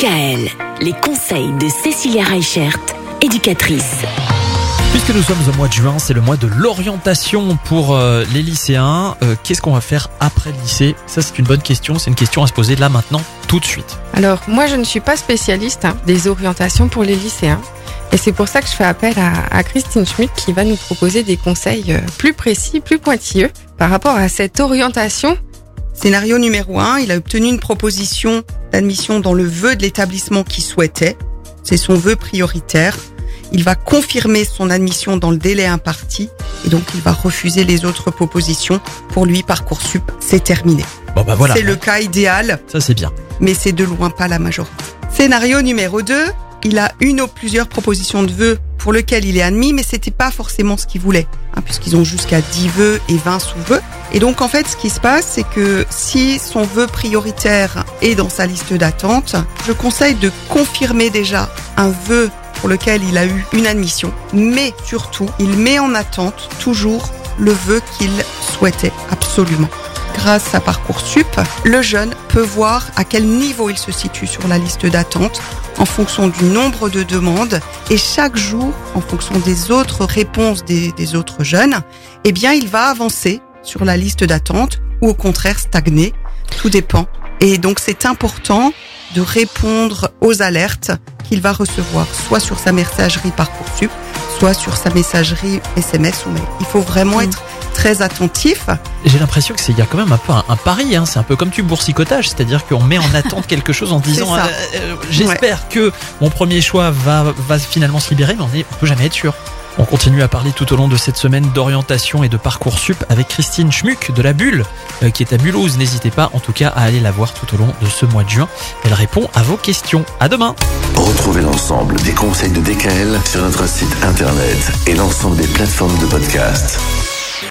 DKL, les conseils de Cécilia Reichert, éducatrice. Puisque nous sommes au mois de juin, c'est le mois de l'orientation pour euh, les lycéens. Euh, Qu'est-ce qu'on va faire après le lycée? Ça, c'est une bonne question. C'est une question à se poser là maintenant, tout de suite. Alors, moi, je ne suis pas spécialiste hein, des orientations pour les lycéens. Et c'est pour ça que je fais appel à, à Christine Schmidt qui va nous proposer des conseils euh, plus précis, plus pointilleux par rapport à cette orientation. Scénario numéro 1, il a obtenu une proposition d'admission dans le vœu de l'établissement qu'il souhaitait. C'est son vœu prioritaire. Il va confirmer son admission dans le délai imparti et donc il va refuser les autres propositions. Pour lui, Parcoursup, c'est terminé. Bon bah voilà, C'est le cas idéal, ça c'est bien. mais c'est de loin pas la majorité. Scénario numéro 2, il a une ou plusieurs propositions de vœux pour lesquelles il est admis, mais c'était pas forcément ce qu'il voulait, hein, puisqu'ils ont jusqu'à 10 vœux et 20 sous-vœux. Et donc en fait, ce qui se passe, c'est que si son vœu prioritaire est dans sa liste d'attente, je conseille de confirmer déjà un vœu pour lequel il a eu une admission, mais surtout, il met en attente toujours le vœu qu'il souhaitait absolument. Grâce à Parcoursup, le jeune peut voir à quel niveau il se situe sur la liste d'attente en fonction du nombre de demandes et chaque jour, en fonction des autres réponses des, des autres jeunes, eh bien, il va avancer sur la liste d'attente ou au contraire stagner. Tout dépend. Et donc, c'est important de répondre aux alertes qu'il va recevoir, soit sur sa messagerie Parcoursup, soit sur sa messagerie SMS ou mail. Il faut vraiment Mm. être très attentif. J'ai l'impression que c'est il y a quand même un peu un, un pari. Hein. C'est un peu comme du boursicotage, c'est-à-dire qu'on met en attente quelque chose en disant euh, euh, j'espère que mon premier choix va, va finalement se libérer, mais on, on peut jamais être sûr. On continue à parler tout au long de cette semaine d'orientation et de parcoursup avec Christine Schmuck de la Bulle, euh, qui est à Mulhouse. N'hésitez pas, en tout cas, à aller la voir tout au long de ce mois de juin. Elle répond à vos questions. À demain. Retrouvez l'ensemble des conseils de DKL sur notre site internet et l'ensemble des plateformes de podcast.